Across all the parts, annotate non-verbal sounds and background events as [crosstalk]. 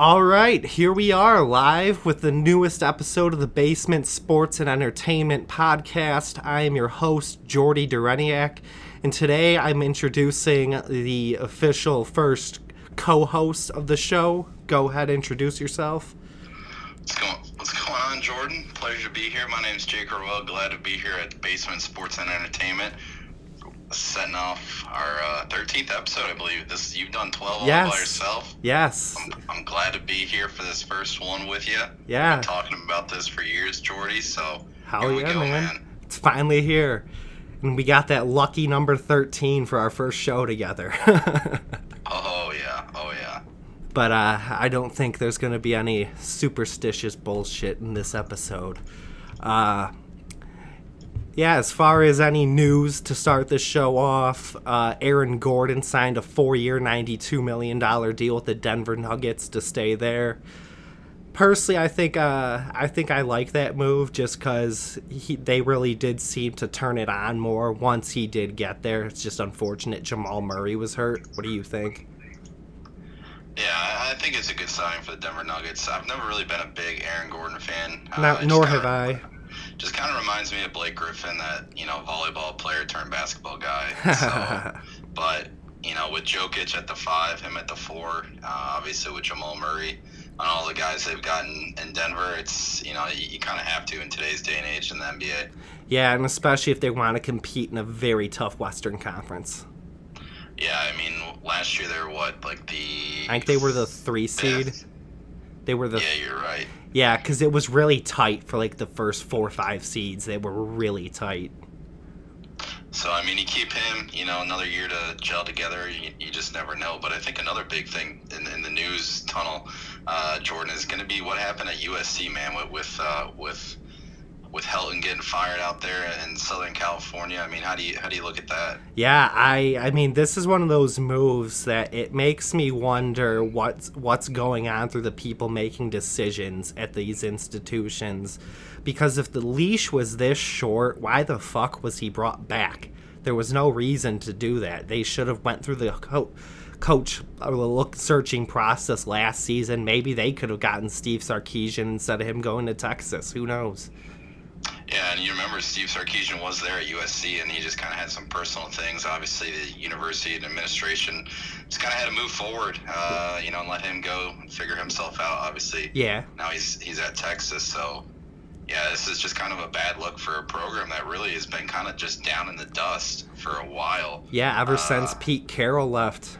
All right, here we are live with the newest episode of the Basement Sports and Entertainment Podcast. I am your host, Jordy Dureniak, and today I'm introducing the official first co host of the show. Go ahead, introduce yourself. What's going, what's going on, Jordan? Pleasure to be here. My name is Jake Orwell. Glad to be here at Basement Sports and Entertainment. Setting off our uh, 13th episode, I believe. This you've done 12 all by yourself. Yes. I'm, I'm glad to be here for this first one with you. Yeah. Been talking about this for years, Jordy. So Hell we yeah, go, man. man. It's finally here. And we got that lucky number 13 for our first show together. [laughs] Oh yeah, oh yeah. but uh, I don't think there's going to be any superstitious bullshit in this episode. Uh, yeah, as far as any news to start this show off, uh, Aaron Gordon signed a four-year, $92 million deal with the Denver Nuggets to stay there. Personally, I think uh, I think I like that move just because they really did seem to turn it on more once he did get there. It's just unfortunate Jamal Murray was hurt. What do you think? Yeah, I think it's a good sign for the Denver Nuggets. I've never really been a big Aaron Gordon fan. Uh, No, it just nor have I. Just kind of reminds me of Blake Griffin, that you know volleyball player turned basketball guy. [laughs] So, but you know, with Jokic at the five, him at the four, uh, obviously with Jamal Murray, and all the guys they've gotten in Denver, it's you know you, you kind of have to in today's day and age in the NBA. Yeah, and especially if they want to compete in a very tough Western Conference. Yeah, I mean, last year they were what like the. I think they were the three seed. fifth? They were the Yeah, you're right. Yeah, because it was really tight for like the first four or five seeds. They were really tight. So I mean, you keep him, you know, another year to gel together. You, you just never know. But I think another big thing in, in the news tunnel, uh, Jordan, is going to be what happened at USC, man, with with uh, with with Helton getting fired out there in Southern California. I mean, how do you how do you look at that? Yeah, I I mean this is one of those moves that it makes me wonder what's what's going on through the people making decisions at these institutions because if the leash was this short, why the fuck was he brought back? There was no reason to do that. They should have went through the co- coach uh, or look searching process last season. Maybe they could have gotten Steve Sarkisian instead of him going to Texas. Who knows? Yeah, and you remember Steve Sarkisian was there at USC, and he just kind of had some personal things. Obviously, the university and administration just kind of had to move forward, uh, you know, and let him go and figure himself out. Obviously, Yeah. now he's he's at Texas, so yeah, this is just kind of a bad look for a program that really has been kind of just down in the dust for a while. Yeah, ever since Uh, Pete Carroll left.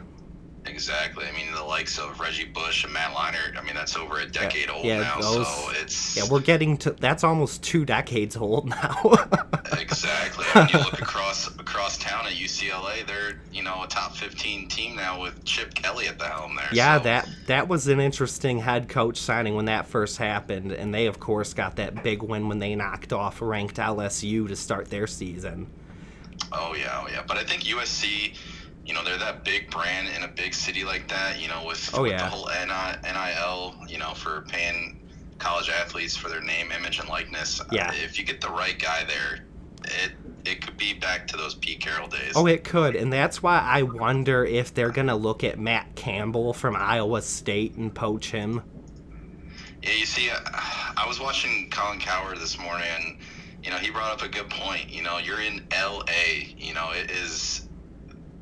Exactly. I mean, the likes of Reggie Bush and Matt Leinart. I mean, that's over a decade old yeah, now, those- so it's Yeah, we're getting to that's almost two decades old now. [laughs] Exactly. When you look across across town at UCLA, they're you know a top fifteen team now with Chip Kelly at the helm there. yeah, so, that that was an interesting head coach signing when that first happened, and they of course got that big win when they knocked off ranked LSU to start their season. Oh yeah, oh yeah. But I think USC, you know, they're that big brand in a big city like that. You know, with, Oh, with yeah. the whole NI NIL, you know, for paying college athletes for their name, image, and likeness. Yeah. Uh, if you get the right guy there, it it could be back to those Pete Carroll days. Oh, it could, and that's why I wonder if they're gonna look at Matt Campbell from Iowa State and poach him. Yeah, you see, uh, I was watching Colin Cowherd this morning, and you know he brought up a good point. You know, you're in L.A. You know, it is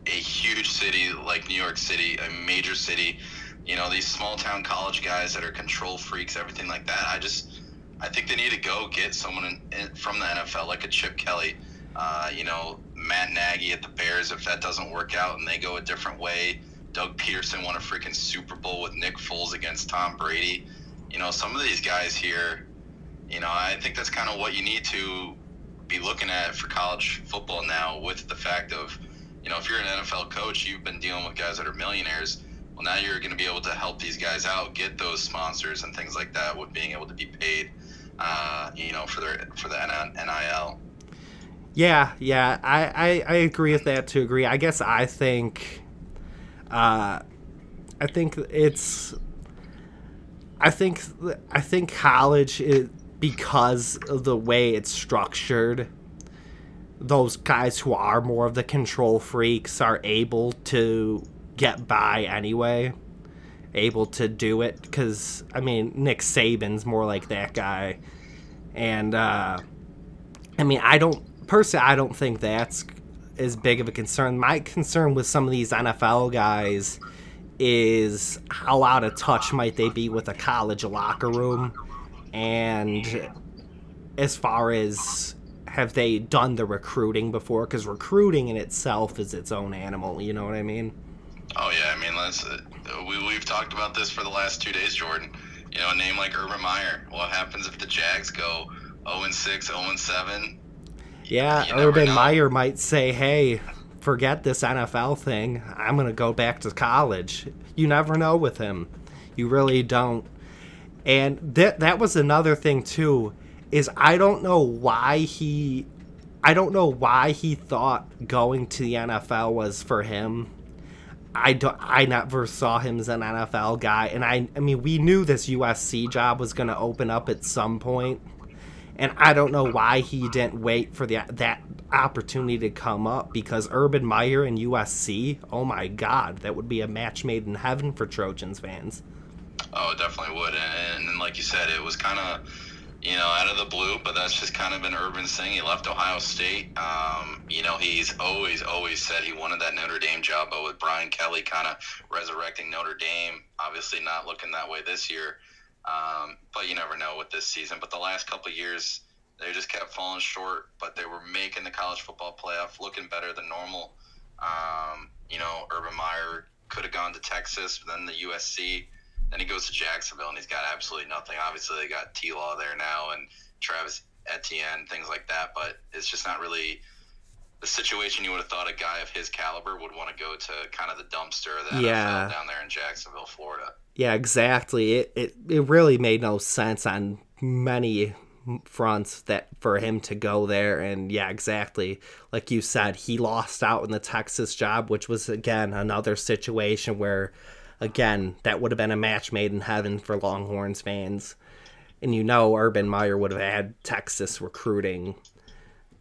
a huge city like New York City, a major city. You know, these small town college guys that are control freaks, everything like that. I just, I think they need to go get someone in, in, from the NFL, like a Chip Kelly. Uh, you know, Matt Nagy at the Bears. If that doesn't work out and they go a different way, Doug Pederson won a freaking Super Bowl with Nick Foles against Tom Brady you know, some of these guys here, you know, I think that's kind of what you need to be looking at for college football now with the fact of, you know, if you're an NFL coach, you've been dealing with guys that are millionaires. Well, now you're going to be able to help these guys out, get those sponsors and things like that with being able to be paid, uh, you know, for their for the NIL. Yeah, yeah, I, I, I agree with that to agree. I guess I think, uh, I think it's, I think I think college is because of the way it's structured. Those guys who are more of the control freaks are able to get by anyway. able to do it because I mean Nick Saban's more like that guy, and uh, I mean I don't personally I don't think that's as big of a concern. My concern with some of these NFL guys is how out of touch might they be with a college locker room, and as far as have they done the recruiting before? Because recruiting in itself is its own animal. You know what I mean? Oh yeah, I mean let's uh, we we've talked about this for the last two days, Jordan. You know, a name like Urban Meyer. What happens if the Jags go 0 and 6, 0 and 7? Yeah, Urban Meyer might say, "Hey, forget this NFL thing. I'm gonna go back to college." You never know with him. You really don't. And that that was another thing too. Is I don't know why he, I don't know why he thought going to the NFL was for him I don't, I never saw him as an NFL guy, and I I mean we knew this USC job was going to open up at some point, and I don't know why he didn't wait for the that opportunity to come up because Urban Meyer and USC, oh my God, that would be a match made in heaven for Trojans fans. Oh, definitely would, and, and like you said, it was kind of you know, out of the blue, but that's just kind of an urban thing. He left Ohio State. Um, you know, he's always, always said he wanted that Notre Dame job, but with Brian Kelly kind of resurrecting Notre Dame, obviously not looking that way this year. Um, but you never know with this season. But the last couple years, they just kept falling short, but they were making the college football playoff, looking better than normal. Um, you know, Urban Meyer could have gone to Texas, then the USC then he goes to Jacksonville and he's got absolutely nothing. Obviously, they got T Law there now and Travis Etienne, things like that, but it's just not really the situation you would have thought a guy of his caliber would want to go to kind of the dumpster of the yeah. NFL down there in Jacksonville, Florida. Yeah, exactly. It, it it really made no sense on many fronts that for him to go there and yeah exactly like you said he lost out in the Texas job which was again another situation where again, that would have been a match made in heaven for Longhorns fans. And you know, Urban Meyer would have had Texas recruiting,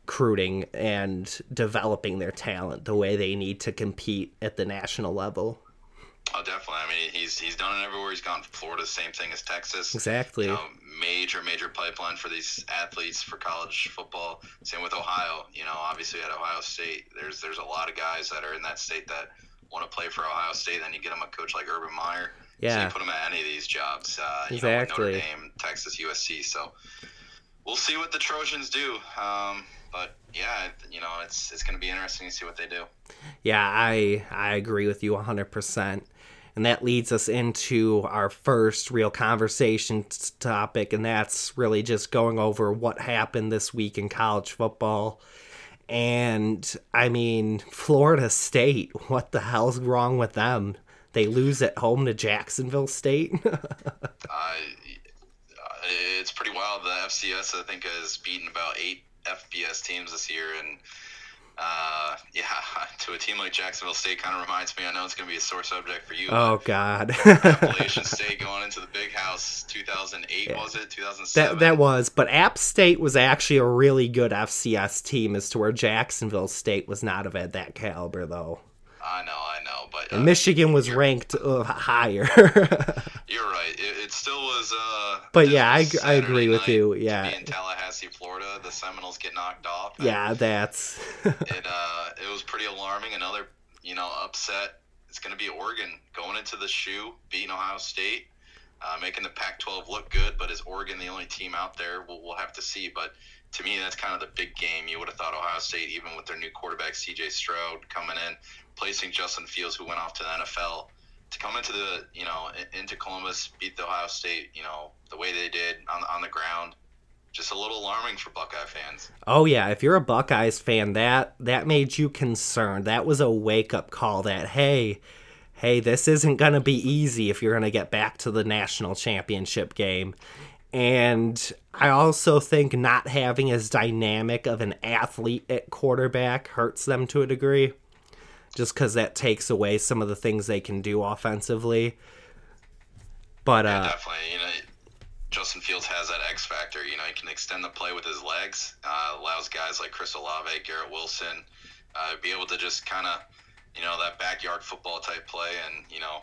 recruiting and developing their talent the way they need to compete at the national level. Oh, definitely. I mean, he's he's done it everywhere he's gone. Florida, same thing as Texas. Exactly. You know, major major pipeline for these athletes for college football. Same with Ohio. You know, obviously at Ohio State, there's there's a lot of guys that are in that state that want to play for Ohio State, then you get them a coach like Urban Meyer. Yeah. So you put them at any of these jobs. Uh, exactly. Know, Notre Dame, Texas, USC. So we'll see what the Trojans do. Um, but yeah, you know, it's it's going to be interesting to see what they do. Yeah, I I agree with you 100%. And that leads us into our first real conversation topic, and that's really just going over what happened this week in college football and I mean, Florida State, [laughs] what the hell's wrong with them? They lose at home to Jacksonville State. [laughs] uh, it's pretty wild. The FCS, I think, has beaten about eight FBS teams this year, and uh, [laughs] yeah, [laughs] to a team like Jacksonville State kind of reminds me. I know it's going to be a sore subject for you. Oh God, [laughs] Appalachian State going into the Big House, 2008 yeah. was it? 2007. That that was, but App State was actually a really good FCS team, as to where Jacksonville State was not of that caliber, though. I know, I know, but uh, Michigan was ranked uh, higher. [laughs] you're right. It, it still was. Uh, but yeah, I, I agree with you. Yeah, in Tallahassee, Florida, the Seminoles get knocked off. Yeah, that's. [laughs] it uh, it was pretty alarming. Another you know upset. It's going to be Oregon going into the shoe, beating Ohio State, uh, making the Pac-12 look good. But is Oregon the only team out there? We'll, we'll have to see. But to me, that's kind of the big game. You would have thought Ohio State, even with their new quarterback C.J. Stroud coming in, placing Justin Fields, who went off to the NFL, to come into the you know into Columbus, beat the Ohio State, you know the way they did on on the ground, just a little alarming for Buckeye fans. Oh yeah, if you're a Buckeyes fan, that that made you concerned. That was a wake up call. That hey. Hey, this isn't going to be easy if you're going to get back to the national championship game. And I also think not having as dynamic of an athlete at quarterback hurts them to a degree just because that takes away some of the things they can do offensively. But yeah, uh, definitely, you know, Justin Fields has that X factor. You know, he can extend the play with his legs. Uh, allows guys like Chris Olave, Garrett Wilson, uh, be able to just kind of, you know, that backyard football type play, and you know,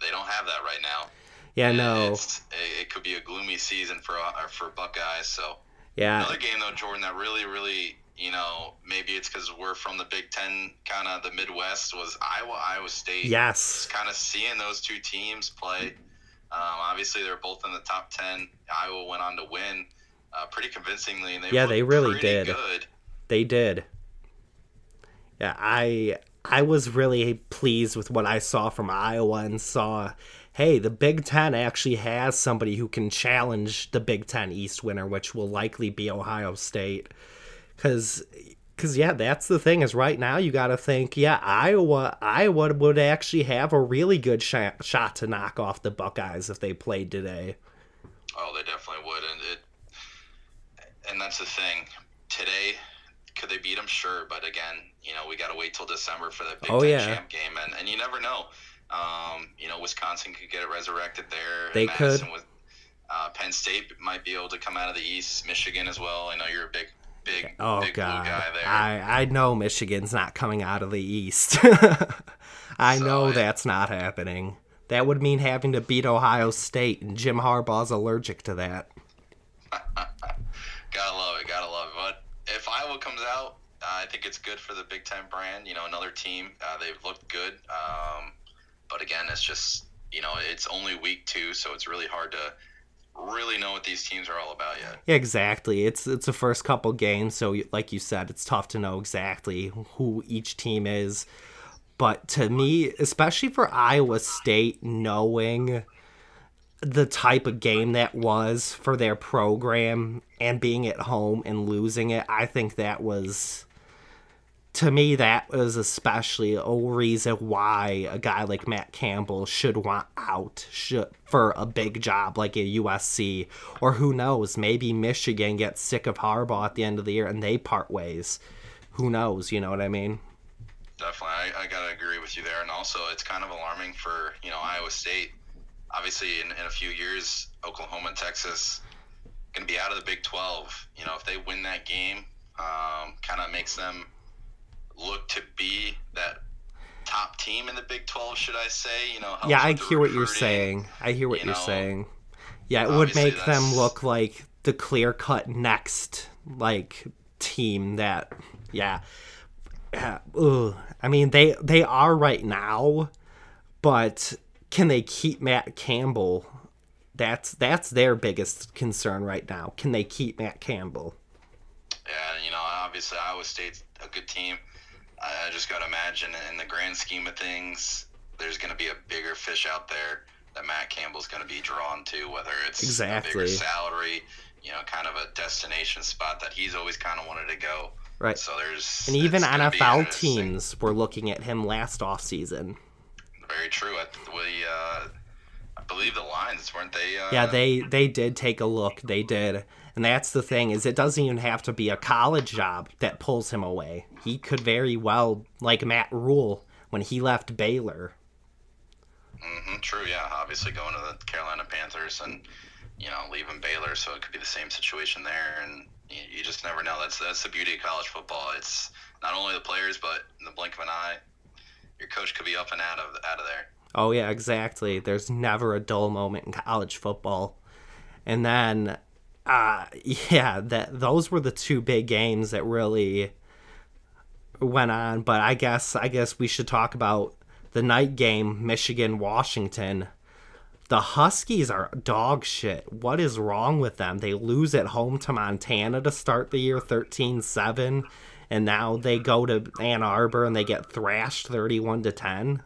they don't have that right now. Yeah, And no. It's, it, it could be a gloomy season for uh, for Buckeyes. So Yeah. another game though, Jordan, that really, really, you know, maybe it's because we're from the Big Ten, kind of the Midwest, was Iowa, Iowa State. Yes. Kind of seeing those two teams play. Um, obviously, they're both in the top ten. Iowa went on to win uh, pretty convincingly, and they Yeah, they really did. Good. They did. Yeah, I I was really pleased with what I saw from Iowa and saw, hey, the Big Ten actually has somebody who can challenge the Big Ten East winner, which will likely be Ohio State. Cause, cause yeah, that's the thing is right now you got to think, yeah, Iowa, Iowa would actually have a really good shot, shot to knock off the Buckeyes if they played today. Oh, they definitely would, and it, and that's the thing. Today, could they beat them? Sure, but again, you know, we got to wait till December for that Big Oh, Ten yeah. champ game, and, and you never know. Um, you know, Wisconsin could get it resurrected there. They Madison could. With, uh, Penn State might be able to come out of the East. Michigan as well. I know you're a big, big, Oh big God, blue guy there. I I know Michigan's not coming out of the East. [laughs] I So, know I- that's not happening. That would mean having to beat Ohio State, and Jim Harbaugh's allergic to that. [laughs] Gotta love it. Gotta love it. But if Iowa comes out, uh, I think it's good for the Big Ten brand. You know, another team. Uh, they've looked good. Um, but again, it's just you know, it's only week two, so it's really hard to really know what these teams are all about yet. Yeah, exactly. It's it's the first couple games, so like you said, it's tough to know exactly who each team is. But to me, especially for Iowa State, knowing the type of game that was for their program and being at home and losing it, I think that was to me that was especially a reason why a guy like Matt Campbell should want out should, for a big job like a USC or who knows maybe Michigan gets sick of Harbaugh at the end of the year and they part ways who knows you know what I mean Definitely, I, I gotta agree with you there. And also, it's kind of alarming for you know Iowa State. Obviously, in, in a few years, Oklahoma and Texas going to be out of the Big 12. You know, if they win that game, um, kind of makes them look to be that top team in the Big 12, should I say? You know, yeah I hear what you're saying I hear what you you're know, saying yeah it would make them look like the clear cut next like team that yeah yeah, ugh. I mean they they are right now, but can they keep Matt Campbell? That's that's their biggest concern right now. Can they keep Matt Campbell? Yeah, you know, obviously Iowa State's a good team. I, I just got to imagine in the grand scheme of things, there's going to be a bigger fish out there that Matt Campbell's going to be drawn to, whether it's a Exactly. bigger salary, you know, kind of a destination spot that he's always kind of wanted to go. Right. So there's And even it's gonna be NFL teams were looking at him last offseason. Very true. I, we, uh, I believe the Lions weren't they? Uh, Yeah, they they did take a look. They did. And that's the thing is it doesn't even have to be a college job that pulls him away. He could very well like Matt Rhule when he left Baylor. Mm-hmm, true. Yeah, obviously going to the Carolina Panthers and you know leaving Baylor, so it could be the same situation there, and you, you just never know. That's that's the beauty of college football. It's not only the players, but in the blink of an eye, your coach could be up and out of out of there. Oh yeah, exactly. There's never a dull moment in college football. And then uh yeah, that those were the two big games that really went on, but I guess I guess we should talk about the night game Michigan Washington. The Huskies are dog shit. What is wrong with them? They lose at home to Montana to start the year 13-7 and now they go to Ann Arbor and they get thrashed 31 to 10.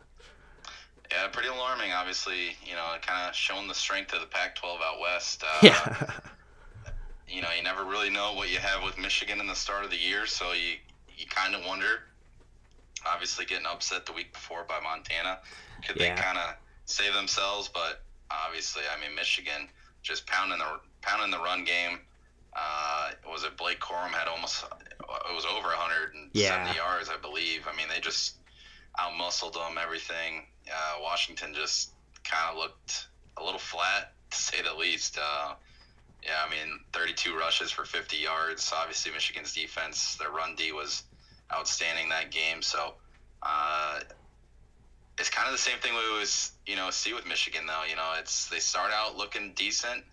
Yeah, pretty alarming. Obviously, you know, kind of shown the strength of the Pac-12 out west. Uh, Yeah. You know, you never really know what you have with Michigan in the start of the year, so you you kind of wonder. Obviously, getting upset the week before by Montana, could Yeah. they kind of save themselves? But obviously, I mean, Michigan just pounding the pounding the run game. Uh, was it Blake Corum had almost it was over 170 Yeah. yards, I believe. I mean, they just outmuscled them. Everything. Uh, Washington just kind of looked a little flat, to say the least. Uh, yeah, I mean, 32 rushes for 50 yards. Obviously, Michigan's defense, their run D was outstanding that game. So, uh, it's kind of the same thing we always you know see with Michigan though. You know, it's they start out looking decent,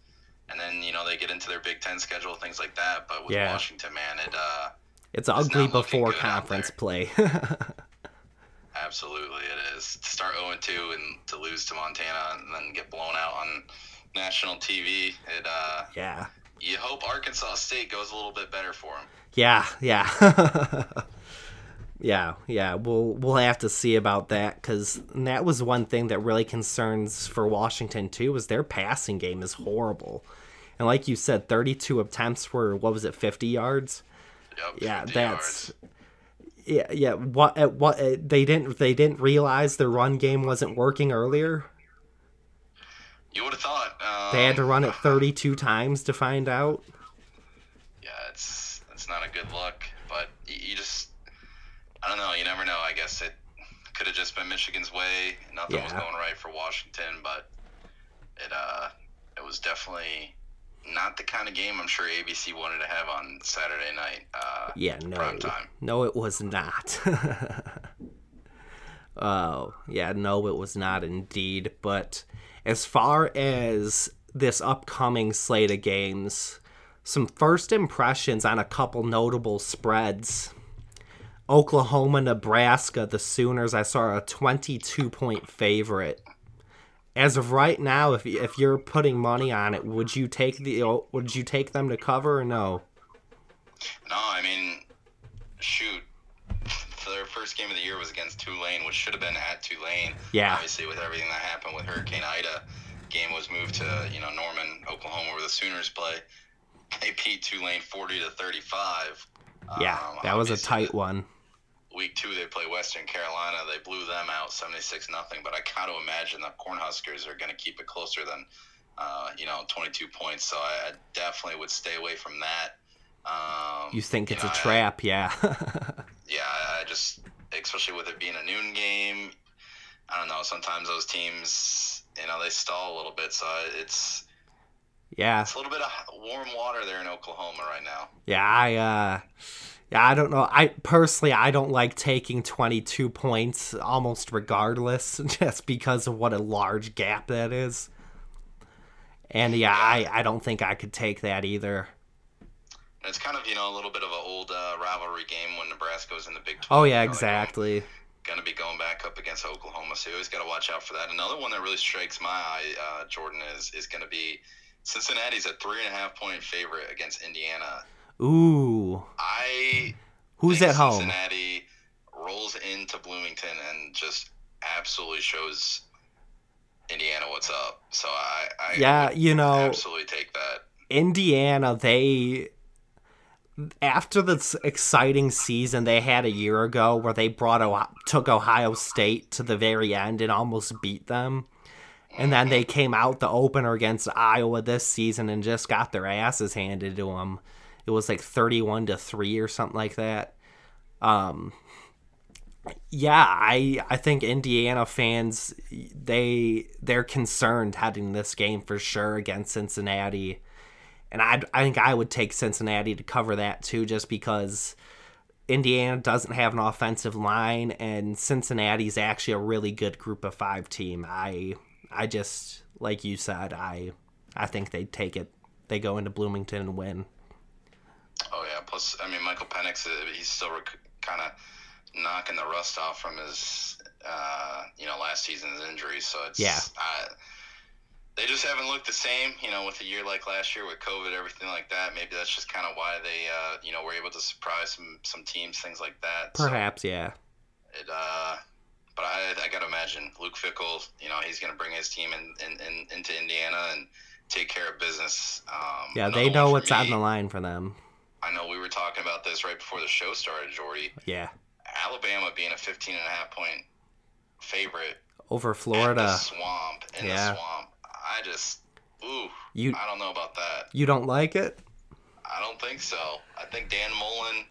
and then you know they get into their Big Ten schedule, things like that. But with Yeah. Washington, man, it uh, It's ugly before conference play. [laughs] absolutely it is. To start 0 2 and to lose to Montana and then get blown out on national TV, it uh, yeah. you hope Arkansas State goes a little bit better for them. Yeah, yeah. [laughs] yeah, yeah. We'll we'll have to see about that cuz that was one thing that really concerns for Washington too was their passing game is horrible. And like you said 32 attempts were what was it 50 yards? Yep, Yeah, 50 that's yards. yeah, yeah. What what they didn't they didn't realize the run game wasn't working earlier. You would have thought um, They had to run it [laughs] 32 times to find out. yeah, it's it's not a good look. But you, you just, I don't know. You never know. I guess it could have just been Michigan's way. Nothing was going right for Washington, but it uh, it was definitely not the kind of game I'm sure ABC wanted to have on Saturday night. Uh, Yeah, no. No, it was not. [laughs] oh, yeah, no, it was not indeed. But as far as this upcoming slate of games, some first impressions on a couple notable spreads. Oklahoma, Nebraska, the Sooners, I saw a 22 point favorite. As of right now, if if you're putting money on it, would you take the would you take them to cover or no? No, I mean, shoot. Their first game of the year was against Tulane, which should have been at Tulane. Yeah. Obviously, with everything that happened with Hurricane Ida, game was moved to you know Norman, Oklahoma, where the Sooners play. They beat Tulane forty to thirty-five. Yeah, Um, that was a tight one. Week two, they play Western Carolina. They blew them out seventy-six nothing. But I got to imagine the Cornhuskers are going to keep it closer than uh, you know twenty-two points. So I, I definitely would stay away from that. Um, You think it's know, a I- trap, yeah. [laughs] yeah, I I just, especially with it being a noon game, I don't know. Sometimes those teams, you know, they stall a little bit. So it's yeah. it's a little bit of warm water there in Oklahoma right now. Yeah, I uh yeah, I don't know. I personally I don't like taking 22 points almost regardless [laughs] just because of what a large gap that is. And yeah, I I don't think I could take that either. It's kind of you know a little bit of an old uh, rivalry game when Nebraska was in the Big 12. Oh yeah, you know, they're exactly. Going to be going back up against Oklahoma, so you always got to watch out for that. Another one that really strikes my eye, uh, Jordan, is is going to be Cincinnati's a three and a half point favorite against Indiana. Ooh. I Who's at home? Cincinnati rolls into Bloomington and just absolutely shows Indiana what's up. So I, I Yeah, you know, absolutely take that. Indiana, they after this exciting season they had a year ago where they brought o- took Ohio State to the very end and almost beat them. And then they came out the opener against Iowa this season and just got their asses handed to them. It was like 31 to 3 or something like that. Um yeah, I I think Indiana fans they they're concerned heading this game for sure against Cincinnati. And I I think I would take Cincinnati to cover that too just because Indiana doesn't have an offensive line and Cincinnati's actually a really good group of 5 team. I I just like you said, I I think they take it. They go into Bloomington and win. Oh yeah. Plus, I mean, Michael Penix, uh, he's still rec- kind of knocking the rust off from his, uh, you know, last season's injury. So it's Yeah. They just haven't looked the same, you know, with a year like last year with COVID, everything like that. Maybe that's just kind of why they, uh, you know, were able to surprise some some teams, things like that. So Perhaps, yeah. it, uh, but I, I got to imagine Luke Fickell, you know, he's going to bring his team in, in, in, into Indiana and take care of business. Um, Yeah, they know what's on the line for them. I know we were talking about this right before the show started, Jordy. Yeah. Alabama being a 15 and a half point favorite Over Florida. swamp in Yeah. the swamp. I just ooh, You I don't know about that. you don't like it? I don't think so. I think Dan Mullen.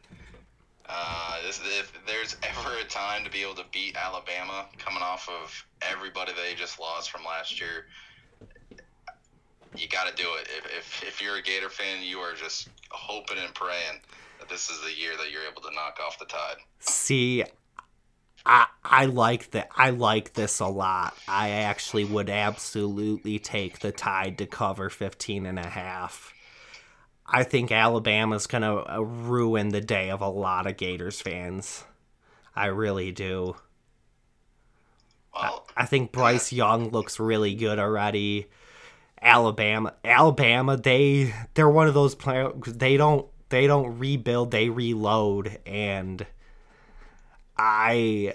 Uh, this, if there's [laughs] ever a time to be able to beat Alabama, coming off of everybody they just lost from last year, you got to do it. If, if if you're a Gator fan, you are just hoping and praying that this is the year that you're able to knock off the tide. See, I I like that. I like this a lot. I actually would absolutely take the Tide to cover 15 and a half. I think Alabama's going to uh, ruin the day of a lot of Gators fans. I really do. Well, I think Bryce Young looks really good already. Alabama, Alabama, they they're one of those players. They don't they don't rebuild, they reload, and I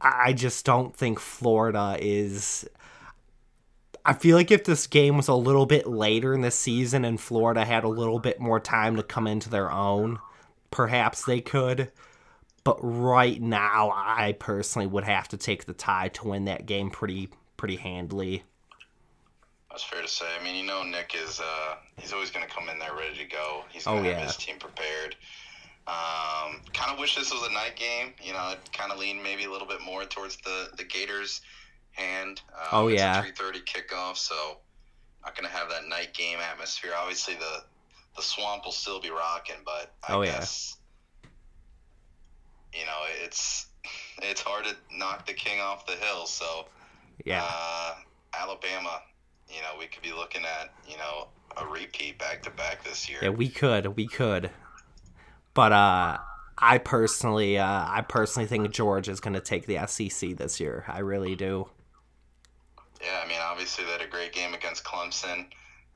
I just don't think Florida is. I feel like if this game was a little bit later in the season and Florida had a little bit more time to come into their own, perhaps they could. But right now, I personally would have to take the tie to win that game pretty pretty handily. that's fair to say. I mean, you know, Nick is uh, he's always going to come in there ready to go. He's Oh, going to yeah. have his team prepared. Um, kind of wish this was a night game. You know, it kind of leaned maybe a little bit more towards the the Gators' hand. Um, Oh, yeah. three thirty kickoff, so not going to have that night game atmosphere. Obviously, the the swamp will still be rocking, but I Oh, yeah. you know it's [laughs] it's hard to knock the king off the hill. So Yeah. uh, Alabama, you know, we could be looking at, you know, a repeat back to back this year. Yeah, we could, we could. But uh I personally uh I personally think George is going to take the SEC this year. I really do. Yeah, I mean, obviously they had a great game against Clemson.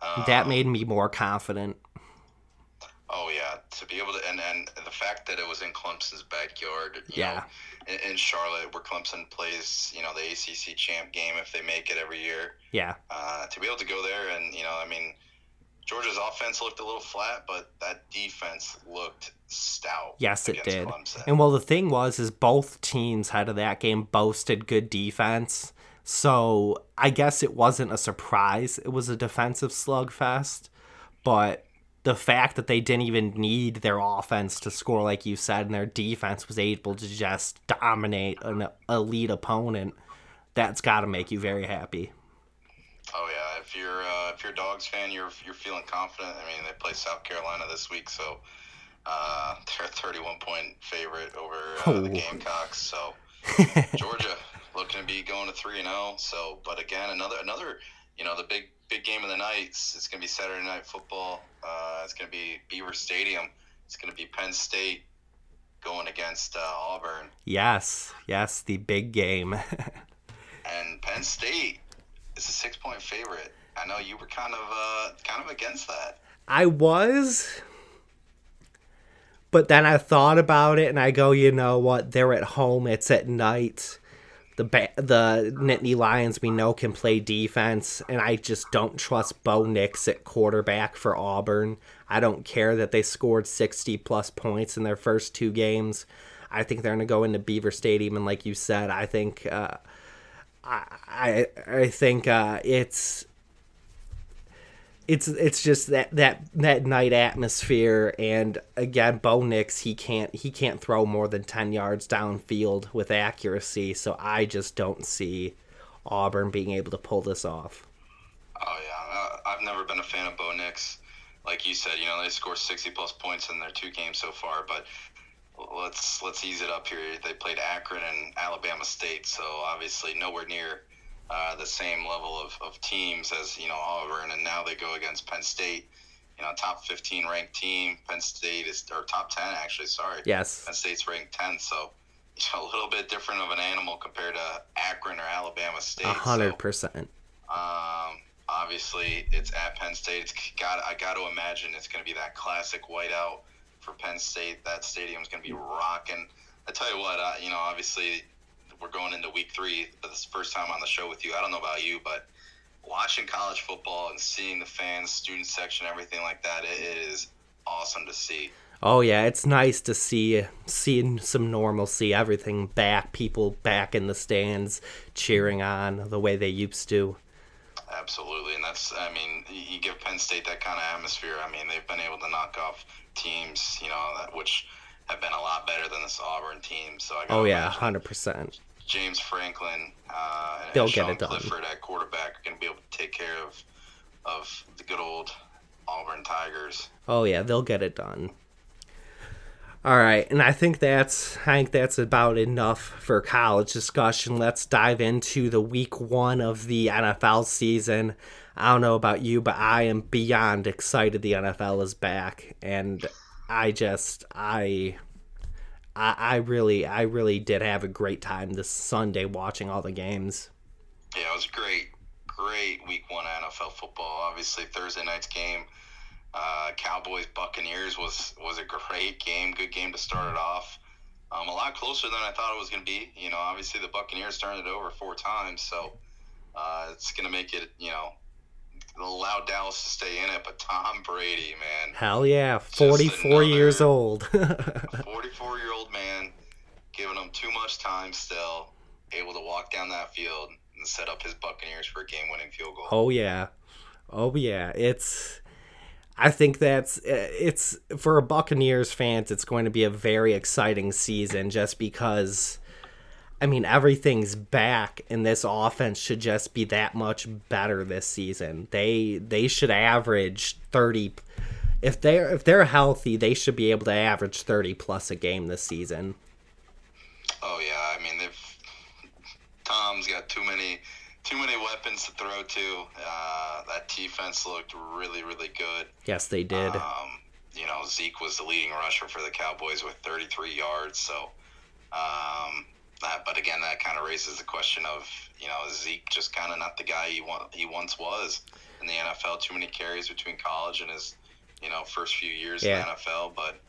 Um, That made me more confident. Oh yeah, to be able to and and the fact that it was in Clemson's backyard, you Yeah. know, in, in Charlotte, where Clemson plays, you know, the ACC champ game if they make it every year. Yeah. Uh, to be able to go there and you know, I mean, Georgia's offense looked a little flat, but that defense looked stout. Yes, it did. Clemson. And well, the thing was, is both teams out of that game boasted good defense. So I guess it wasn't a surprise. It was a defensive slugfest. But the fact that they didn't even need their offense to score, like you said, and their defense was able to just dominate an elite opponent, that's got to make you very happy. Oh yeah, if you're uh, if you're a Dogs fan, you're you're feeling confident. I mean, they play South Carolina this week, so uh, [laughs] they're a 31 point favorite over uh, the Oh. Gamecocks. So [laughs] Georgia looking to be going to three and zero. So, but again, another another you know the big big game of the night. It's, it's going to be Saturday night football. Uh, it's going to be Beaver Stadium. It's going to be Penn State going against uh, Auburn, Yes, yes, the big game. [laughs] and Penn State is a six point favorite. I know you were kind of uh, kind of against that. I was. But then I thought about it and I go, you know what? They're at home. It's at night. The ba- the Nittany Lions we know can play defense, and I just don't trust Bo Nix at quarterback for Auburn. I don't care that they scored 60 plus points in their first two games. I think they're going to go into Beaver Stadium, and like you said, I think uh, I, I I think uh, it's it's it's just that that that night atmosphere and again Bo Nix he can't he can't throw more than 10 yards downfield with accuracy so I just don't see Auburn being able to pull this off. Oh yeah, I've never been a fan of Bo Nix. Like you said, you know they scored sixty plus points in their two games so far, but let's let's ease it up here. They played Akron and Alabama State, so obviously nowhere near uh, the same level of, of teams as you know Auburn, and now they go against Penn State. You know, top fifteen ranked team. Penn State is or top ten actually. Sorry, Yes. Penn State's ranked 10, so you know, a little bit different of an animal compared to Akron or Alabama State. A so- hundred percent. um, obviously, it's at Penn State. It's got. I got to imagine it's going to be that classic whiteout for Penn State. That stadium's going to be rocking. I tell you what, uh, you know, obviously, we're going into week three. This is the first time on the show with you. I don't know about you, but watching college football and seeing the fans, student section, everything like that, it is awesome to see. Oh yeah, it's nice to see seeing some normalcy, everything back, people back in the stands cheering on the way they used to. Absolutely, and that's. I mean, you give Penn State that kind of atmosphere. I mean, they've been able to knock off teams, you know, that, which have been a lot better than this Auburn team. So I Oh yeah, hundred percent. James Franklin uh, and They'll and get Sean it done. Clifford at quarterback are going to be able to take care of of the good old Auburn Tigers. Oh yeah, they'll get it done. All right, and I think that's I think that's about enough for college discussion. Let's dive into the week one of the NFL season. I don't know about you, but I am beyond excited the NFL is back, and I just I I, I really I really did have a great time this Sunday watching all the games. Yeah, it was great, great week one NFL football. Obviously Thursday night's game uh, Cowboys Buccaneers was was a great game, good game to start it off. Um, a lot closer than I thought it was going to be. You know, obviously the Buccaneers turned it over four times, so uh, it's going to make it you know allow Dallas to stay in it. But Tom Brady, man, hell yeah, forty four years old, [laughs] forty four year old man, giving him too much time still, able to walk down that field and set up his Buccaneers for a game winning field goal. Oh yeah, oh yeah, it's I think that's uh, it's for a Buccaneers fans. It's going to be a very exciting season, just because. I mean, everything's back, and this offense should just be that much better this season. They they should average thirty. If they're if they're healthy, they should be able to average thirty plus a game this season. Oh yeah, I mean, they've Tom's got too many too many weapons to throw to. Uh, that defense looked really, really good. Yes, they did. Um, you know, Zeke was the leading rusher for the Cowboys with 33 yards. So, um, that, but again, that kind of raises the question of, you know, Zeke just kind of not the guy he, want, he once was in the NFL. Too many carries between college and his, you know, first few years yeah. in the NFL. But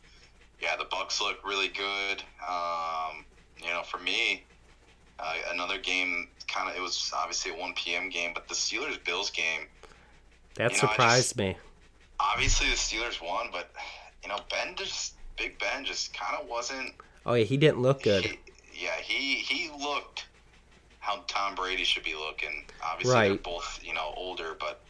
yeah, the Bucks look really good. Um, you know, for me, uh, another game, kind of, it was obviously a 1 p.m. game, but the Steelers Bills game. That surprised just, me. Obviously, the Steelers won, but, you know, Ben just, Big Ben just kind of wasn't. Oh, yeah, he didn't look good. He, yeah, he, he looked how Tom Brady should be looking. Obviously, right. they're both, you know, older, but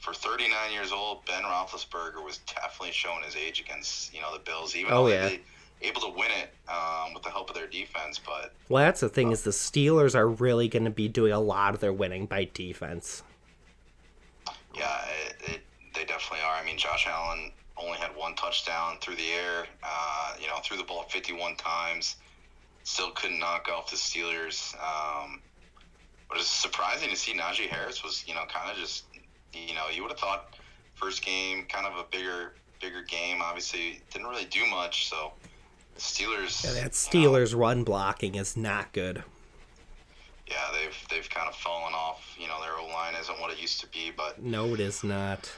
for 39 years old, Ben Roethlisberger was definitely showing his age against, you know, the Bills. Even oh, though yeah. they, able to win it um, with the help of their defense. But well, that's the thing uh, is the Steelers are really going to be doing a lot of their winning by defense. Yeah, it, it, they definitely are. I mean, Josh Allen only had one touchdown through the air. Uh, you know, threw the ball 51 times. Still couldn't knock off the Steelers. Um, but it's surprising to see Najee Harris was, you know, kind of just, you know, you would have thought first game, kind of a bigger, bigger game. Obviously, didn't really do much. So Steelers. Yeah, that Steelers know, run blocking is not good. Yeah, they've they've kind of fallen off. You know, their O line isn't what it used to be, but no, it is not.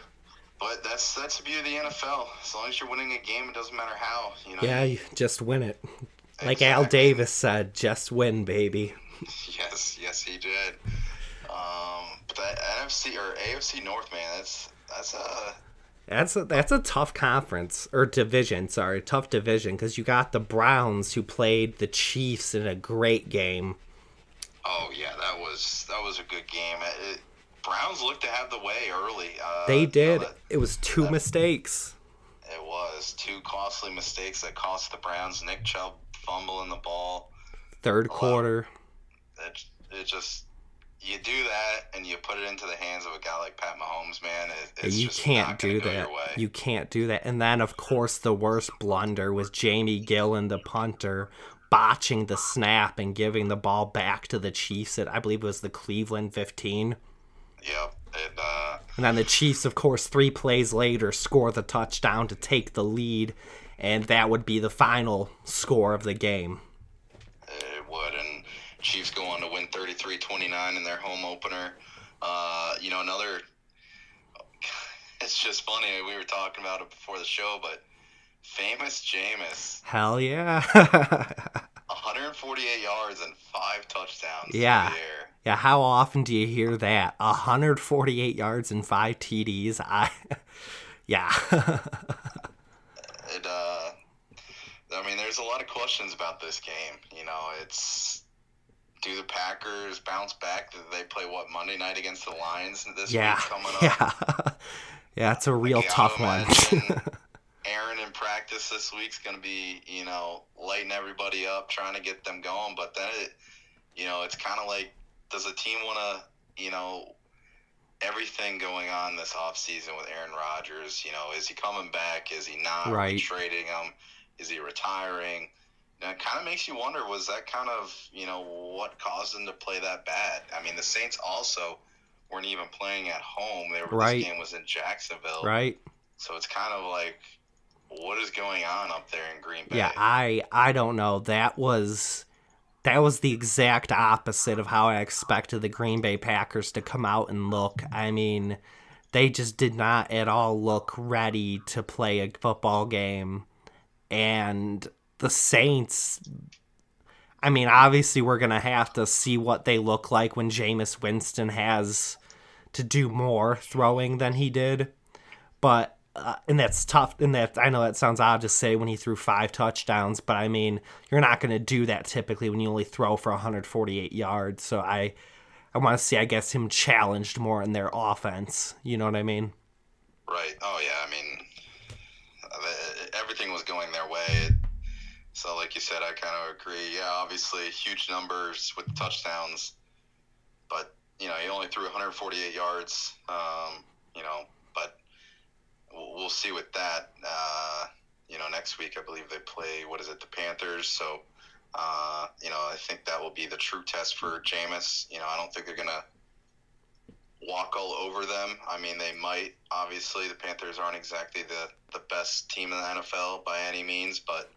But that's that's the beauty of the NFL. As long as you're winning a game, it doesn't matter how. You know. Yeah, you just win it. Like exactly. Al Davis said, "Just win, baby." [laughs] yes, yes, he did. Um, but that NFC or AFC North, man, that's that's a that's a, that's a tough conference or division. Sorry, tough division because you got the Browns who played the Chiefs in a great game. Oh yeah, that was that was a good game. It, Browns looked to have the way early. Uh, they did. You know, that, it was two that, mistakes. It was two costly mistakes that cost the Browns. Nick Chubb fumbling the ball. Third quarter. It, it just you do that and you put it into the hands of a guy like Pat Mahomes, man, it, you can't do that. You can't do that. And then, of course, the worst blunder was Jamie Gillan, the punter, botching the snap and giving the ball back to the Chiefs at I believe it was the Cleveland 15. Yep. Uh... And then the Chiefs, of course, three plays later, score the touchdown to take the lead, and that would be the final score of the game. It would, and Chiefs go on to win 33-29 in their home opener. Uh, you know, another. [laughs] It's just funny. We were talking about it before the show, but famous Jameis. Hell yeah. [laughs] 148 yards and five touchdowns. Yeah. Yeah. How often do you hear that? 148 yards and five TDs. I. [laughs] yeah. it. Uh. I mean, there's a lot of questions about this game. You know, it's do the Packers bounce back? Do they play what Monday night against the Lions this yeah. week coming up? [laughs] Yeah, yeah, it's a real tough one. [laughs] Aaron in practice this week's going to be, you know, lighting everybody up, trying to get them going. But then it, you know, it's kind of like, does a team want to, you know, everything going on this offseason with Aaron Rodgers? You know, is he coming back? Is he not? Right. trading him? Is he retiring? Now, it kind of makes you wonder was that kind of, you know, what caused him to play that bad? I mean, the Saints also weren't even playing at home. They were, Right. This game was in Jacksonville. Right? So it's kind of like, what is going on up there in Green Bay? Yeah, I I don't know. That was that was the exact opposite of how I expected the Green Bay Packers to come out and look. I mean, they just did not at all look ready to play a football game. And the Saints I mean, obviously we're going to have to see what they look like when Jameis Winston has to do more throwing than he did. But uh, and that's tough. And that I know that sounds odd to say when he threw five touchdowns, but I mean you're not going to do that typically when you only throw for 148 yards. So I I want to see I guess him challenged more in their offense. You know what I mean? Right. Oh yeah. I mean, the- everything was going their way. So, like you said, I kind of agree. Yeah, obviously, huge numbers with touchdowns, but you know, he only threw 148 yards. Um, you know, but we'll, we'll see with that. Uh, you know, next week I believe they play. What is it? The Panthers. So. Uh, you know, I think that will be the true test for Jameis. You know, I don't think they're gonna walk all over them. I mean, they might. Obviously, the Panthers aren't exactly the the best team in the NFL by any means, but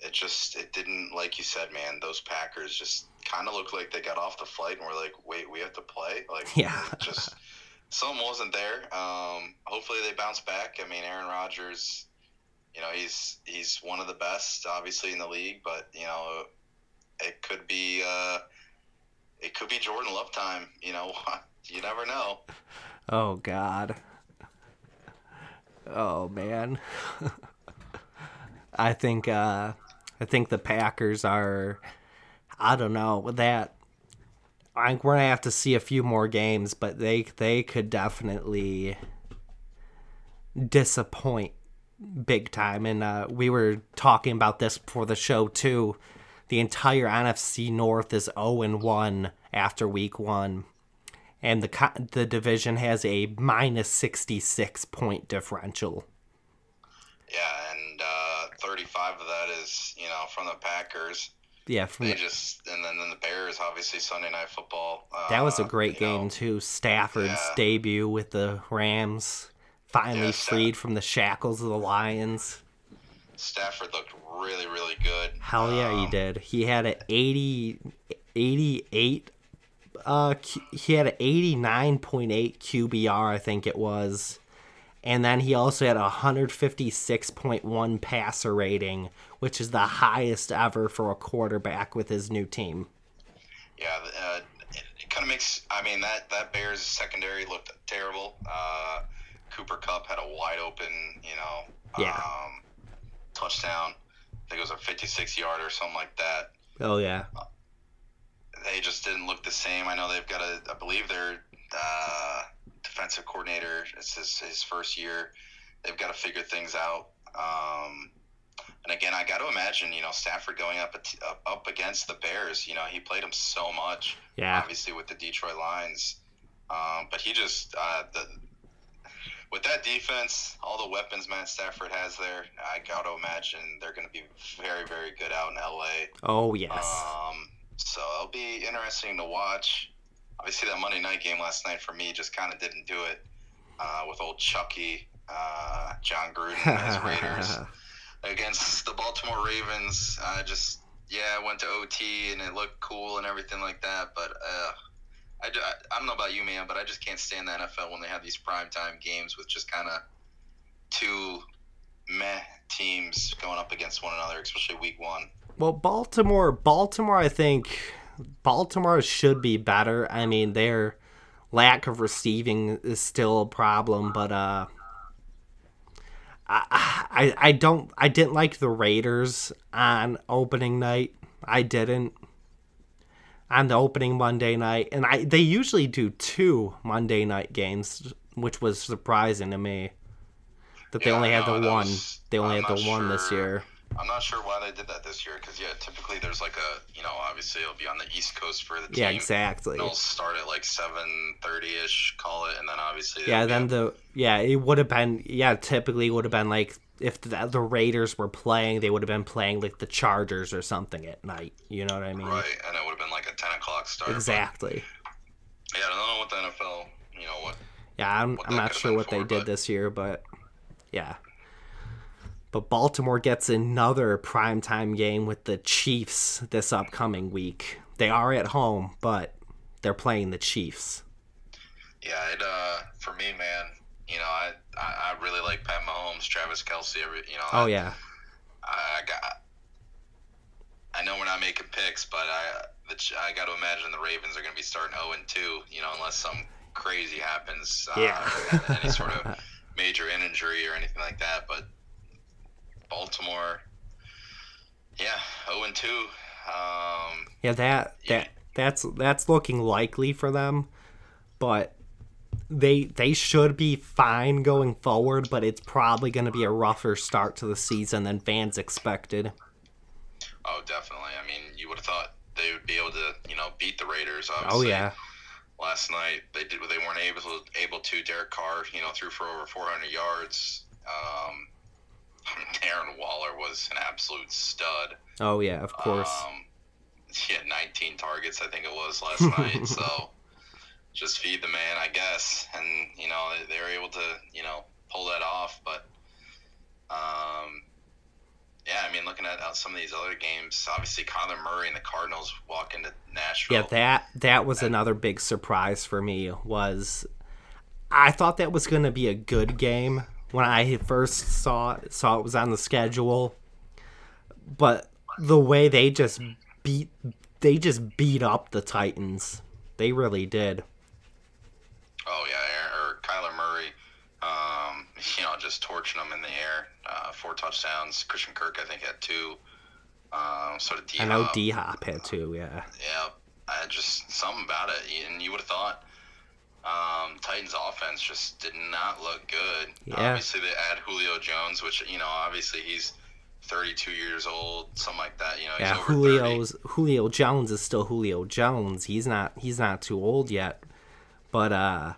it just it didn't like you said, man. Those Packers just kind of looked like they got off the flight and were like, wait, we have to play. Like, [laughs] Yeah. just something wasn't there. Um, hopefully, they bounce back. I mean, Aaron Rodgers. You know, he's he's one of the best, obviously, in the league. But you know, it could be uh, it could be Jordan Love time. You know, [laughs] you never know. Oh God. Oh man. [laughs] I think uh I think the Packers are I don't know that I think we're gonna have to see a few more games, but they they could definitely disappoint big time. And uh, we were talking about this before the show too. The entire NFC North is 0 and 1 after week one and the co- the division has a minus 66 point differential. Yeah, and uh, 35 of that is you know from the Packers. Yeah, from They the, just and then, then the Bears, obviously Sunday Night Football. Uh, that was a great you know, game too. Stafford's yeah. debut with the Rams, finally Yeah, freed from the shackles of the Lions. Stafford looked really, really good. Hell yeah, he Um, did. He had an 80, 88. Uh, he had an 89.8 QBR, I think it was. And then he also had a 156.1 passer rating, which is the highest ever for a quarterback with his new team. Yeah, uh, it, it kind of makes. I mean, that that Bears secondary looked terrible. Uh, Cooper Kupp had a wide open, you know, Yeah. um, touchdown. I think it was a 56 yard or something like that. Oh, yeah. They just didn't look the same. I know they've got a. I believe their uh, defensive coordinator. It's his his first year. They've got to figure things out. Um, and again, I got to imagine, you know, Stafford going up, up up against the Bears. You know, he played them so much. Yeah. obviously with the Detroit Lions. Um, but he just uh, the with that defense, all the weapons Matt Stafford has there, I got to imagine they're going to be very, very good out in LA. Oh, yes. Um, so it'll be interesting to watch. Obviously, that Monday night game last night for me just kind of didn't do it uh, with old Chucky, uh, Jon Gruden, and his [laughs] Raiders against the Baltimore Ravens. I just yeah, I went to OT and it looked cool and everything like that. But uh, I, I don't know about you, man, but I just can't stand the NFL when they have these primetime games with just kind of two meh teams going up against one another, especially week one. Well, Baltimore, Baltimore, I think Baltimore should be better. I mean, their lack of receiving is still a problem, but uh, I, I, I don't, I didn't like the Raiders on opening night. I didn't on the opening Monday night, and I they usually do two Monday night games, which was surprising to me. That they Yeah, only had the one. was- they only I'm had the not one this year. I'm not sure why they did that this year because yeah, typically there's like a you know obviously it'll be on the East Coast for the team. Yeah, exactly. They'll start at like seven thirty ish, call it, and then obviously Yeah, then the yeah, it would have been yeah, typically would have been like if the, the Raiders were playing, they would have been playing like the Chargers or something at night. You know what I mean? Right, and it would have been like a ten o'clock start. but- Exactly. Yeah, I don't know what the NFL. You know what? Yeah, I'm, I'm not sure what they for, did this year, but yeah. But Baltimore gets another primetime game with the Chiefs this upcoming week. They are at home, but they're playing the Chiefs. Yeah, it. Uh, for me, man. You know, I, I, I really like Pat Mahomes, Travis Kelce. Every, you know. Oh I, yeah, I got. I know we're not making picks, but I the, I got to imagine the Ravens are going to be starting zero and two. You know, unless some crazy happens. Uh, Yeah. any sort of major injury or anything like that. But Baltimore, yeah, zero and two. Um, yeah. That that that's that's looking likely for them, but they they should be fine going forward. But it's probably going to be a rougher start to the season than fans expected. oh, definitely. I mean, you would have thought they would be able to, you know, beat the Raiders. Oh yeah, last night they did they weren't able to, able to. Derek Carr, you know, threw for over 400 yards. Um, [laughs] Darren Waller was an absolute stud. oh yeah, of course. Um, he had 19 targets, I think it was last [laughs] night. So just feed the man, I guess. And you know they, they were able to, you know, pull that off. But um, yeah, I mean, looking at some of these other games, obviously Kyler Murray and the Cardinals walk into Nashville. Yeah, that that was another big surprise for me. Was I thought that was going to be a good game when I first saw it, saw it was on the schedule, but the way they just beat they just beat up the Titans. They really did. Oh yeah, or, or Kyler Murray, um, [laughs] you know, just torching them in the air. Uh, four touchdowns. Christian Kirk, I think, had two. Um, sort of D. I know D Hop had two. Yeah, Yeah, I just something about it, and you would have thought um, Titans' offense just did not look good. Yeah. Obviously, they add Julio Jones, which you know, obviously he's 32 years old, something like that. You know, yeah. 30. Julio Jones is still Julio Jones. He's not he's not too old yet, but uh,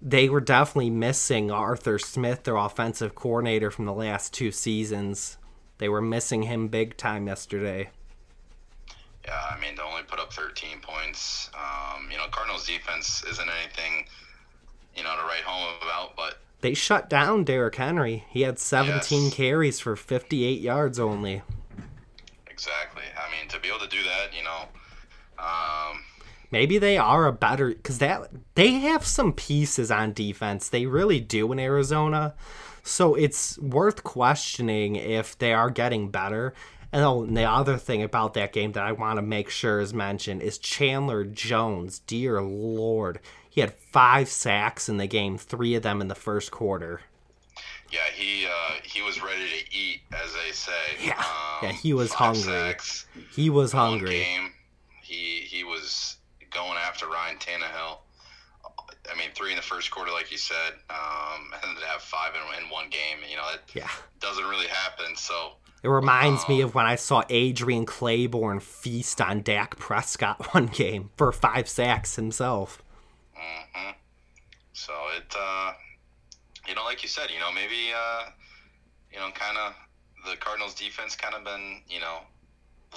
they were definitely missing Arthur Smith, their offensive coordinator from the last two seasons. They were missing him big time yesterday. Yeah, I mean, to only put up 13 points. Um, you know, Cardinals' defense isn't anything, you know, to write home about, but They shut down Derrick Henry. He had 17 Yes. carries for 58 yards only. exactly. I mean, to be able to do that, you know, um, Maybe they are a better because that they have some pieces on defense. They really do in Arizona, so it's worth questioning if they are getting better. And, oh, and the other thing about that game that I want to make sure is mentioned is Chandler Jones. Dear Lord, he had five sacks in the game, three of them in the first quarter. yeah, he uh, he was ready to eat, as they say. Yeah. Um, Yeah, he was hungry. Sacks, He was one hungry. Game, he he was going after Ryan Tannehill. I mean, three in the first quarter, like you said, um, and to have five in, in one game, you know, it Yeah. doesn't really happen. So, It reminds me of when I saw Adrian Clayborn feast on Dak Prescott [laughs] one game for five sacks himself. hmm so it, uh, you know, like you said, you know, maybe, uh, you know, kind of the Cardinals' defense kind of been, you know,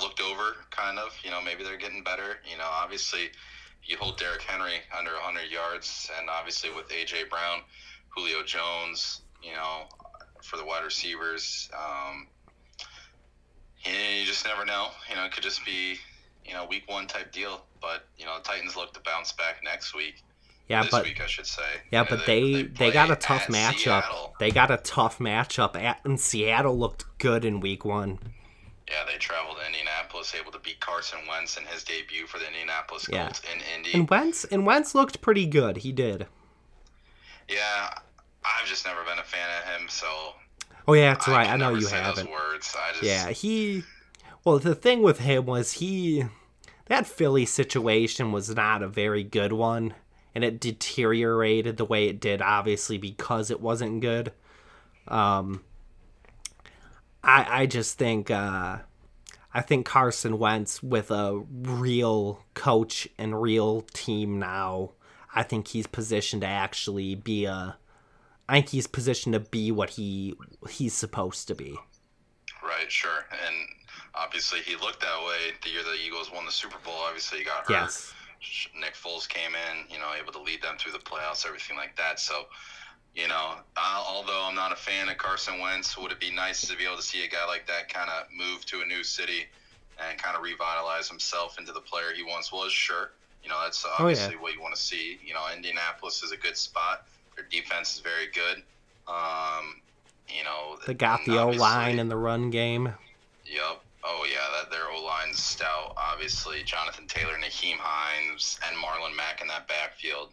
looked over, kind of. You know, maybe they're getting better. You know, obviously, you hold Derrick Henry under 100 yards, and obviously with AJ Brown, Julio Jones, you know, for the wide receivers, um, you, you just never know. You know, it could just be, you know, week one type deal. But you know, the Titans look to bounce back next week. Yeah, this but week, I should say. yeah, You know, but they they, play got a tough matchup. Seattle. They got a tough matchup. At, and Seattle looked good in week one. Yeah, they traveled to Indianapolis, able to beat Carson Wentz in his debut for the Indianapolis Yeah. Colts in Indy. And Wentz and Wentz looked pretty good. He did. yeah, I've just never been a fan of him, so Oh yeah, that's I right. I know you haven't. Words. Just, Yeah, he. Well, the thing with him was he. That Philly situation was not a very good one, and it deteriorated the way it did, obviously, because it wasn't good. Um, I I just think uh, I think Carson Wentz with a real coach and real team now, I think he's positioned to actually be a I position to be what he he's supposed to be. Right, sure. And obviously he looked that way the year the Eagles won the Super Bowl. Obviously he got hurt. Yes. Nick Foles came in, you know, able to lead them through the playoffs, everything like that. So, you know, i although I'm not a fan of Carson Wentz, would it be nice to be able to see a guy like that kind of move to a new city and kind of revitalize himself into the player he once was? Sure. You know, that's obviously oh, yeah. what you want to see. You know, Indianapolis is a good spot. Their defense is very good. Um, you know, they got the O line in the run game. Yep. Oh yeah, that their O line's stout. Obviously, Jonathan Taylor, Nyheim Hines, and Marlon Mack in that backfield.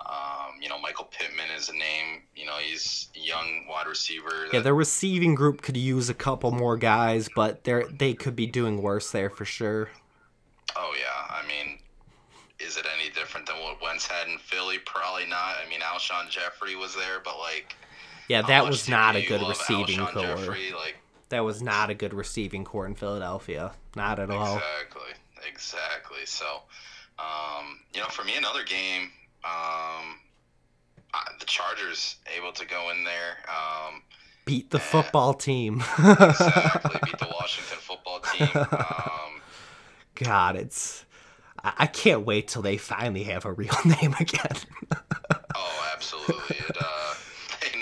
Um, you know, Michael Pittman is a name. You know, he's a young wide receiver. yeah, their receiving group could use a couple more guys, but they they could be doing worse there for sure. Oh yeah, I mean, is it any different than what Wentz had in Philly? Probably not. I mean, Alshon Jeffery was there, but like, yeah, that was not a good receiving Alshon core. Jeffery, like, that was not a good receiving core in Philadelphia. Not at all. Exactly. Exactly. So, um, you know, for me, another game, um, the Chargers able to go in there. Um, beat the football team. exactly. Beat the [laughs] Washington football team. Um, God, it's. I can't wait till they finally have a real [laughs] name again. oh, absolutely. It, uh, [laughs]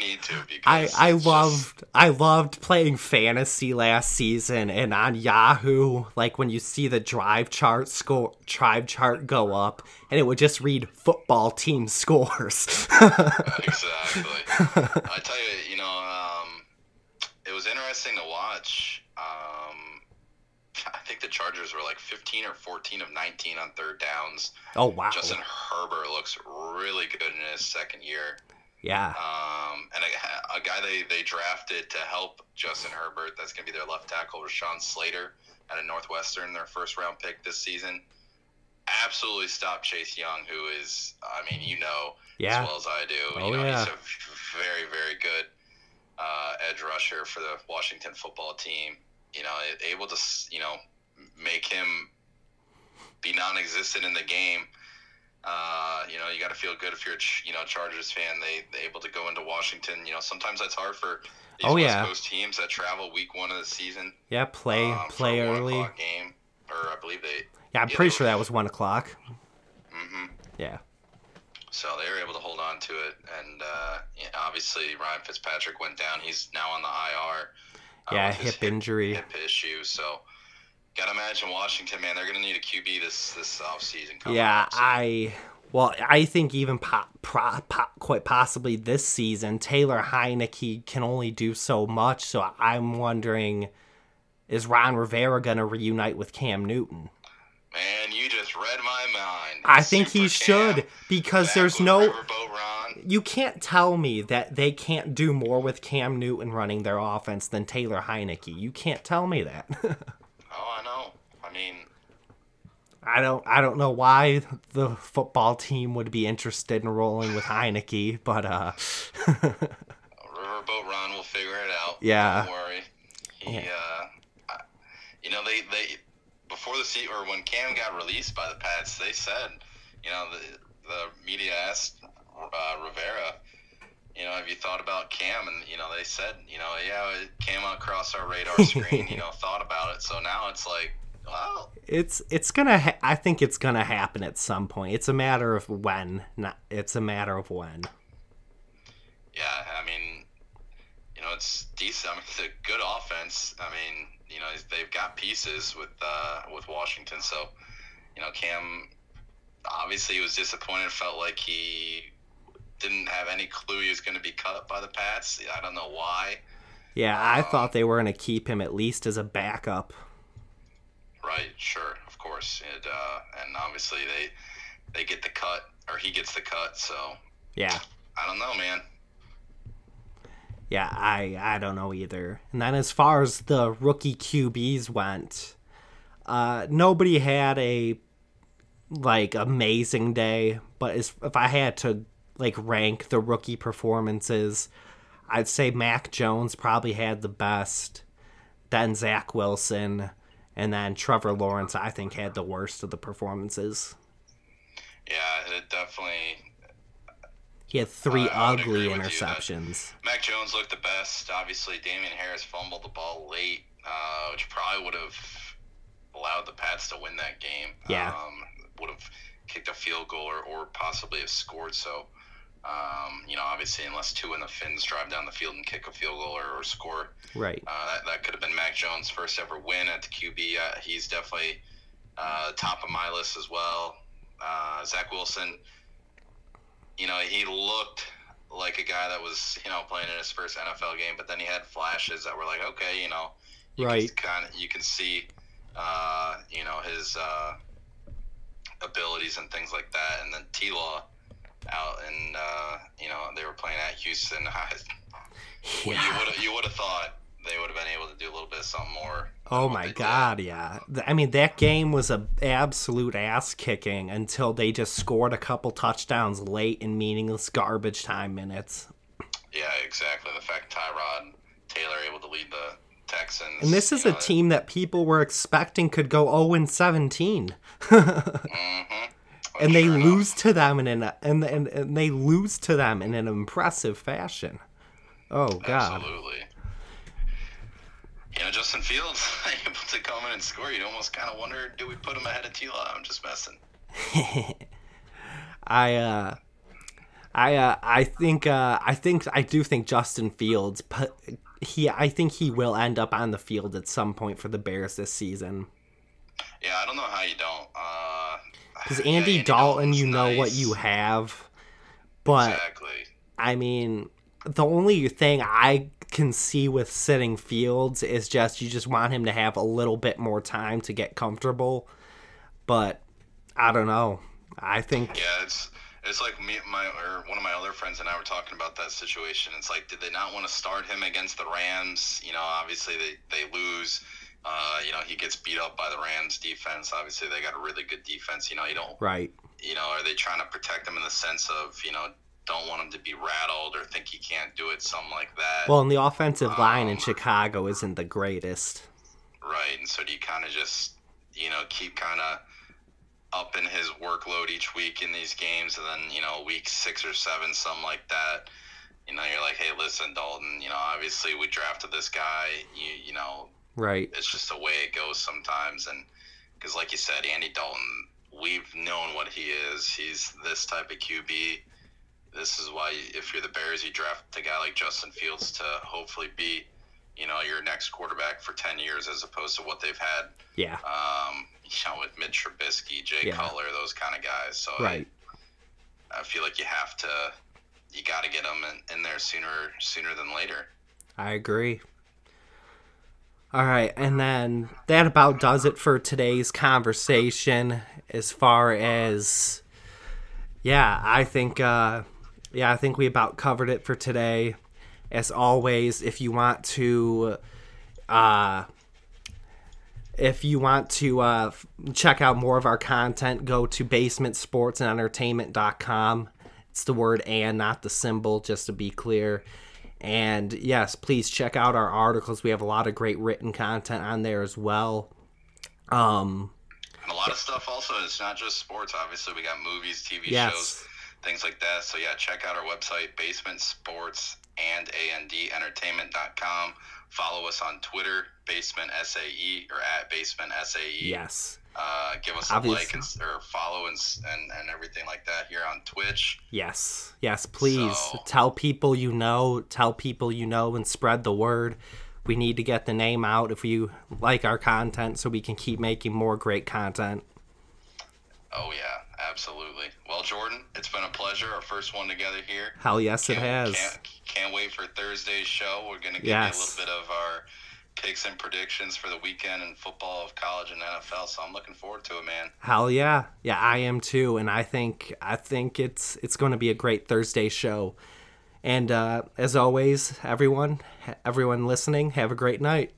need to I I loved just... I loved playing fantasy last season and on Yahoo like when you see the drive chart score drive chart go up and it would just read football team [laughs] scores. exactly. I tell you, you know, um, it was interesting to watch. The Chargers were like 15 or 14 of 19 on third downs. Oh wow! Justin Herbert looks really good in his second year. Yeah. Um, and a, a, guy they, they drafted to help Justin Herbert, that's going to be their left tackle, Rashawn Slater, out of Northwestern, their first round pick this season. Absolutely stop Chase Young, who is, I mean, you know yeah. as well as I do. Oh, you know, yeah. he's a very, very good uh, edge rusher for the Washington football team. You know, able to, you know, make him be non existent in the game uh, you know, you got to feel good if you're, you know, Chargers fan. They they able to go into Washington. You know, sometimes that's hard for these oh, West yeah. Coast teams that travel week one of the season. Yeah, play um, play early. game, or I believe they. Yeah, I'm pretty sure that was one o'clock. Mm-hmm. Yeah. So they were able to hold on to it, and uh, yeah, obviously Ryan Fitzpatrick went down. He's now on the IR. Uh, yeah, hip, hip injury. Hip issue. So Gotta imagine Washington, man. They're gonna need a QB this this offseason. Yeah, up, so. I. Well, I think even po- pro- po- quite possibly this season, Taylor Heinicke can only do so much. So I'm wondering, is Ron Rivera gonna reunite with Cam Newton? Man, you just read my mind. I think Super he should because there's no. You can't tell me that they can't do more with Cam Newton running their offense than Taylor Heinicke. You can't tell me that. [laughs] mean, I don't I don't know why the football team would be interested in rolling with Heinicke, but uh Riverboat Ron will figure it out. Yeah. Don't worry. He yeah. uh you know they they before the seat or when Cam got released by the Pats, they said, you know, the the media asked uh, Rivera, you know, have you thought about Cam? And you know, they said, you know, yeah, it came across our radar screen. you [laughs] know, thought about it. So now it's like, Wow. It's it's gonna. Ha- I think it's gonna happen at some point. It's a matter of when. Not. It's a matter of when. Yeah, I mean, you know, it's decent. I mean, it's a good offense. I mean, you know, they've got pieces with uh, with Washington. So, you know, Cam obviously was disappointed. Felt like he didn't have any clue he was going to be cut by the Pats. I don't know why. Yeah, I um, thought they were going to keep him at least as a backup. Right, sure, of course, and uh, and obviously they they get the cut or he gets the cut. So yeah, I don't know, man. Yeah, I I don't know either. And then as far as the rookie QBs went, uh, nobody had a like amazing day. But as, if I had to like rank the rookie performances, I'd say Mac Jones probably had the best. Then Zach Wilson and then Trevor Lawrence, I think, had the worst of the performances. Yeah, it definitely. He had three Uh, ugly agree with you that- interceptions. Mac Jones looked the best. Obviously, Damien Harris fumbled the ball late, uh, which probably would have allowed the Pats to win that game. Yeah. Um, would have kicked a field goal or, or possibly have scored. So, um, you know, obviously, unless Tua in the Fins drive down the field and kick a field goal or, or score, Right. uh, that, that could have been Mac Jones' first ever win at the QB. Uh, he's definitely uh, top of my list as well. Uh, Zach Wilson, you know, he looked like a guy that was, you know, playing in his first NFL game, but then he had flashes that were like, okay, you know, you Right. kind of you can see, uh, you know, his uh, abilities and things like that. And then T Law out, and uh, you know, they were playing at Houston. [laughs] I, you Yeah. would you would have thought they would have been able to do a little bit of something more. Oh my they did. god, yeah. I mean, that game was a absolute ass kicking until they just scored a couple touchdowns late in meaningless garbage time minutes. Yeah, exactly. The fact Tyrod Taylor able to lead the Texans. And this is a know, team that people were expecting could go 0 and 17. [laughs] mhm. And they lose to them in an and, and and they lose to them in an impressive fashion. Oh god. Absolutely. You know, Justin Fields able to come in and score. You'd almost kind of wonder, do we put him ahead of T-Law? I'm just messing. [laughs] I uh I uh I think uh I think I do think Justin Fields but he I think he will end up on the field at some point for the Bears this season. Yeah, I don't know how you don't. Uh, Cuz yeah, Andy, Dalton, you know what you have. But Exactly. I mean, the only thing I can see with sitting Fields is just you just want him to have a little bit more time to get comfortable. But I don't know. I think Yeah, it's it's like me, my or one of my other friends and I were talking about that situation. It's like, did they not want to start him against the Rams? You know, obviously they they lose. Uh, you know, he gets beat up by the Rams defense. Obviously, they got a really good defense. You know, you don't right. you know, are they trying to protect him in the sense of, you know, don't want him to be rattled or think he can't do it, something like that. Well, and the offensive line in Um, Chicago isn't the greatest. right. And so do you kind of just, you know, keep kind of up in his workload each week in these games and then, you know, week six or seven, something like that. You know, you're like, hey, listen, Dalton, you know, obviously we drafted this guy. You, you know, Right. it's just the way it goes sometimes. And because, like you said, Andy Dalton, we've known what he is. He's this type of QB. This is why, if you're the Bears, you draft a guy like Justin Fields to hopefully be, you know, your next quarterback for 10 years as opposed to what they've had, Yeah. um, you know, with Mitch Trubisky, Jay Yeah. Cutler, those kind of guys. So Right. I, I feel like you have to, you got to get them in, in there sooner, sooner than later. I agree. All right, and then that about does it for today's conversation as far as yeah, I think uh yeah, I think we about covered it for today. As always, if you want to uh if you want to uh, check out more of our content, go to basementsportsandentertainment.com. It's the word and, not the symbol, just to be clear. And yes, please check out our articles. We have a lot of great written content on there as well. Um, And a lot of stuff also, it's not just sports. Obviously, we got movies, TV Yes. shows, things like that. So, yeah, check out our website, Basement Sports and ANDentertainment.com. Follow us on Twitter, Basement SAE or at Basement SAE. yes, Uh, give us a Obvious- like and, or follow and, and, and everything like that here on Twitch. yes, yes. Please So- tell people you know, tell people you know, and spread the word. We need to get the name out if you like our content so we can keep making more great content. Oh, yeah, absolutely. Well, Jordan, it's been a pleasure. Our first one together here. Hell yes, it Can't- has. Can't, can't wait for Thursday's show. We're going to give Yes. you a little bit of our picks and predictions for the weekend and football of college and NFL. So I'm looking forward to it, man. Hell yeah, yeah, I am too, and I think I think it's it's going to be a great Thursday show. And uh, as always, everyone, everyone listening, have a great night.